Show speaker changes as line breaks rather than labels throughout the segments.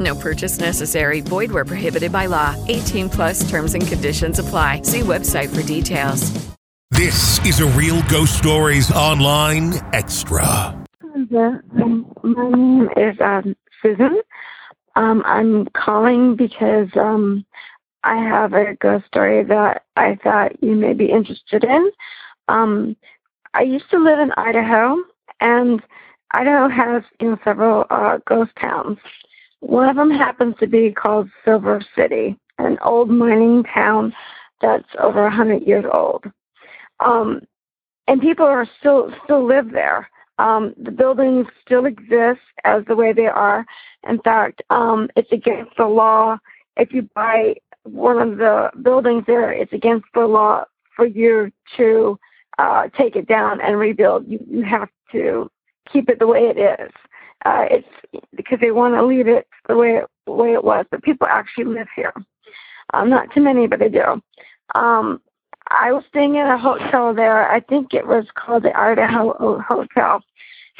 No purchase necessary. Void where prohibited by law. 18 plus terms and conditions apply. See website for details.
This is a Real Ghost Stories Online Extra.
Yeah, um, my name is um, Susan. Um, I'm calling because um, I have a ghost story that I thought you may be interested in. Um, I used to live in Idaho, and Idaho has you know several uh, ghost towns. One of them happens to be called Silver City, an old mining town that's over a hundred years old. Um, and people are still still live there. Um, the buildings still exist as the way they are. In fact, um, it's against the law if you buy one of the buildings there. It's against the law for you to uh, take it down and rebuild. You you have to keep it the way it is. Uh, it's because they want to leave it the way it, the way it was. But people actually live here. Um, not too many, but they do. Um, I was staying at a hotel there. I think it was called the Idaho Hotel.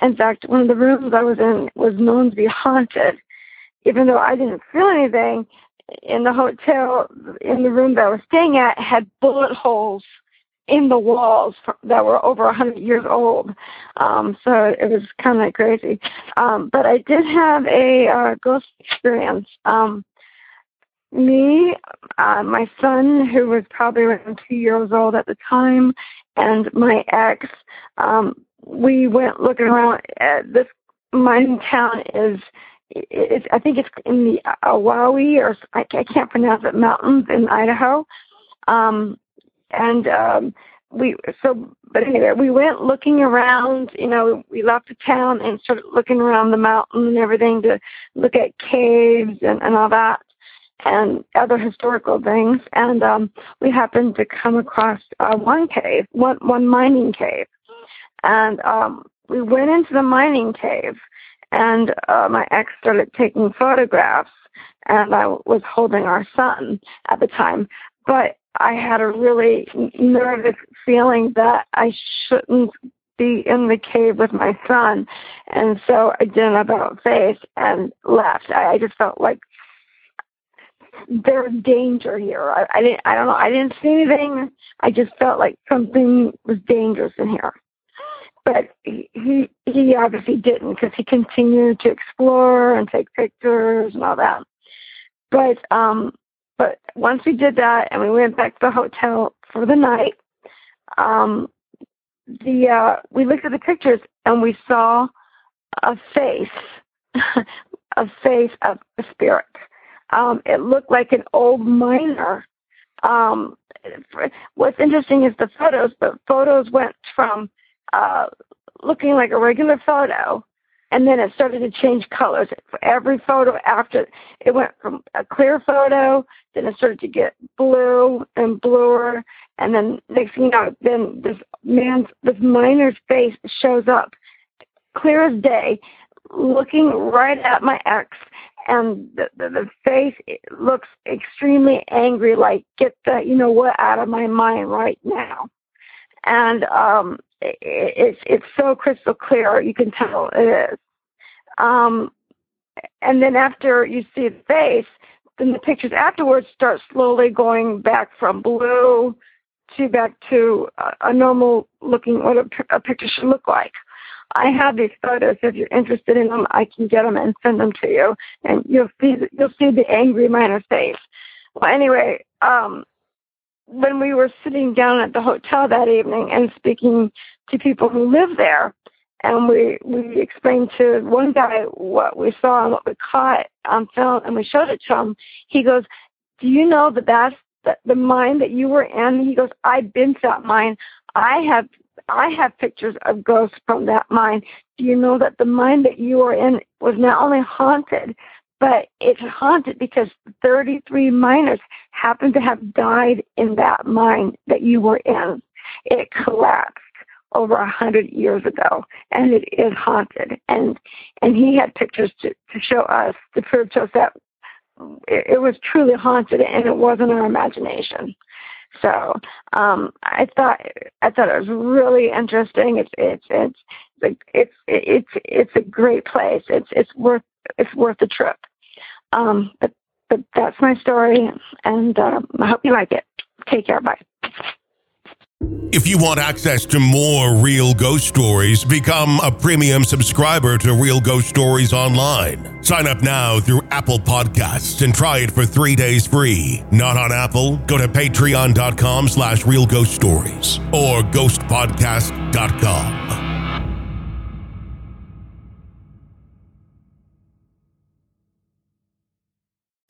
In fact, one of the rooms I was in was known to be haunted. Even though I didn't feel anything, in the hotel, in the room that I was staying at, had bullet holes in the walls that were over a 100 years old. Um, so it was kind of crazy. Um, but I did have a uh, ghost experience. Um, me, uh, my son, who was probably around two years old at the time, and my ex, um, we went looking around. At this mining town is, it's, I think it's in the Owawi or I, I can't pronounce it mountains in Idaho. Um, and um, we so, but anyway, we went looking around. You know, we left the town and started looking around the mountain and everything to look at caves and, and all that and other historical things. And um, we happened to come across uh, one cave, one one mining cave, and um, we went into the mining cave. And uh, my ex started taking photographs, and I was holding our son at the time. But I had a really nervous feeling that I shouldn't be in the cave with my son. And so I did an about face and left. I, I just felt like there's danger here. I, I didn't I don't know, I didn't see anything. I just felt like something was dangerous in here. But he he, obviously didn't because he continued to explore and take pictures and all that. But um but once we did that and we went back to the hotel for the night, um, the uh, we looked at the pictures and we saw a face, a face of a spirit. Um, it looked like an old miner. Um, what's interesting is the photos. but photos went from uh, looking like a regular photo and then it started to change colors. For every photo after it went from a clear photo, then it started to get blue and bluer, and then next thing you know, then this man's this miner's face shows up, clear as day, looking right at my ex, and the, the, the face looks extremely angry, like get the you know what out of my mind right now. And um, it, it's it's so crystal clear, you can tell it is. Um, and then after you see the face, then the pictures afterwards start slowly going back from blue to back to a, a normal looking what a, a picture should look like. I have these photos. If you're interested in them, I can get them and send them to you, and you'll see you'll see the angry miner face. Well, anyway, um, when we were sitting down at the hotel that evening and speaking to people who live there, and we we explained to one guy what we saw and what we caught on film, and we showed it to him. He goes, "Do you know that that's the, the mine that you were in?" He goes, "I've been to that mine. I have I have pictures of ghosts from that mine. Do you know that the mine that you were in was not only haunted, but it's haunted because 33 miners happened to have died in that mine that you were in. It collapsed over a hundred years ago, and it is haunted. And and he had pictures to, to show us to prove to us that it, it was truly haunted, and it wasn't our imagination. So um, I thought I thought it was really interesting. It's it's it's it's it's it's a great place. It's it's worth it's worth the trip. Um, but but that's my story, and um, I hope you like it. Take care. Bye.
If you want access to more real ghost stories, become a premium subscriber to Real Ghost Stories Online. Sign up now through Apple Podcasts and try it for three days free. Not on Apple? Go to patreon.com slash real ghost stories or ghostpodcast.com.